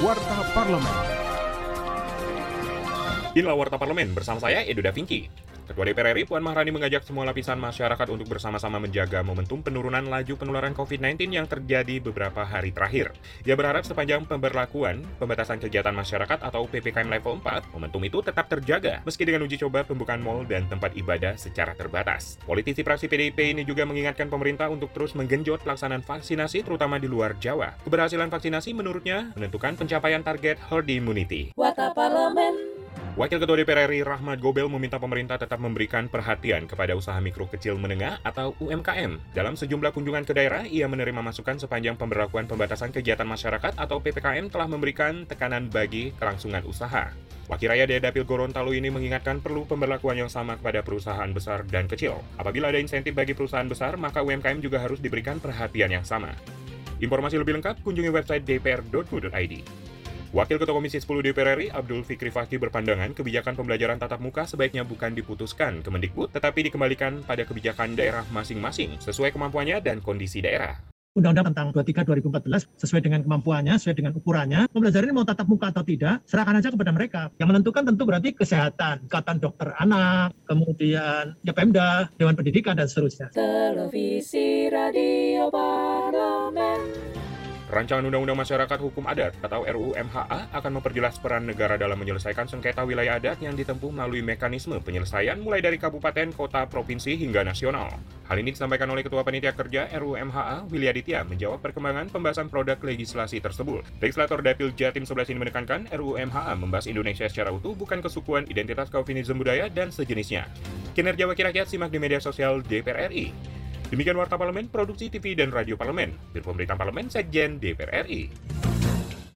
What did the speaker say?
Warta Parlemen. Inilah Warta Parlemen bersama saya Edo Da Vinci. Ketua DPR RI Puan Maharani mengajak semua lapisan masyarakat untuk bersama-sama menjaga momentum penurunan laju penularan COVID-19 yang terjadi beberapa hari terakhir. Ia berharap sepanjang pemberlakuan pembatasan kegiatan masyarakat atau PPKM level 4, momentum itu tetap terjaga meski dengan uji coba pembukaan mal dan tempat ibadah secara terbatas. Politisi praksi PDIP ini juga mengingatkan pemerintah untuk terus menggenjot pelaksanaan vaksinasi terutama di luar Jawa. Keberhasilan vaksinasi menurutnya menentukan pencapaian target herd immunity. Warta Parlemen. Wakil Ketua DPR RI Rahmat Gobel meminta pemerintah tetap memberikan perhatian kepada usaha mikro kecil menengah atau UMKM. Dalam sejumlah kunjungan ke daerah, ia menerima masukan sepanjang pemberlakuan pembatasan kegiatan masyarakat atau PPKM telah memberikan tekanan bagi kelangsungan usaha. Wakil Raya Dapil Gorontalo ini mengingatkan perlu pemberlakuan yang sama kepada perusahaan besar dan kecil. Apabila ada insentif bagi perusahaan besar, maka UMKM juga harus diberikan perhatian yang sama. Informasi lebih lengkap kunjungi website dpr.go.id. Wakil Ketua Komisi 10 DPR RI Abdul Fikri Fakih berpandangan kebijakan pembelajaran tatap muka sebaiknya bukan diputuskan ke Mendikbud, tetapi dikembalikan pada kebijakan daerah masing-masing sesuai kemampuannya dan kondisi daerah. Undang-Undang tentang 23 2014 sesuai dengan kemampuannya, sesuai dengan ukurannya. Pembelajaran ini mau tatap muka atau tidak, serahkan aja kepada mereka. Yang menentukan tentu berarti kesehatan, ikatan dokter anak, kemudian ya Pemda, Dewan Pendidikan dan seterusnya. Televisi Radio Parlemen. Rancangan Undang-Undang Masyarakat Hukum Adat atau RUU MHA akan memperjelas peran negara dalam menyelesaikan sengketa wilayah adat yang ditempuh melalui mekanisme penyelesaian mulai dari kabupaten, kota, provinsi, hingga nasional. Hal ini disampaikan oleh Ketua Panitia Kerja RUU MHA, Willy Aditya, menjawab perkembangan pembahasan produk legislasi tersebut. Legislator Dapil Jatim 11 ini menekankan RUU MHA membahas Indonesia secara utuh bukan kesukuan, identitas kaufinisme budaya, dan sejenisnya. Kinerja Wakil Rakyat simak di media sosial DPR RI. Demikian Warta Parlemen, Produksi TV dan Radio Parlemen. Biro Pemerintahan Parlemen, Sekjen DPR RI.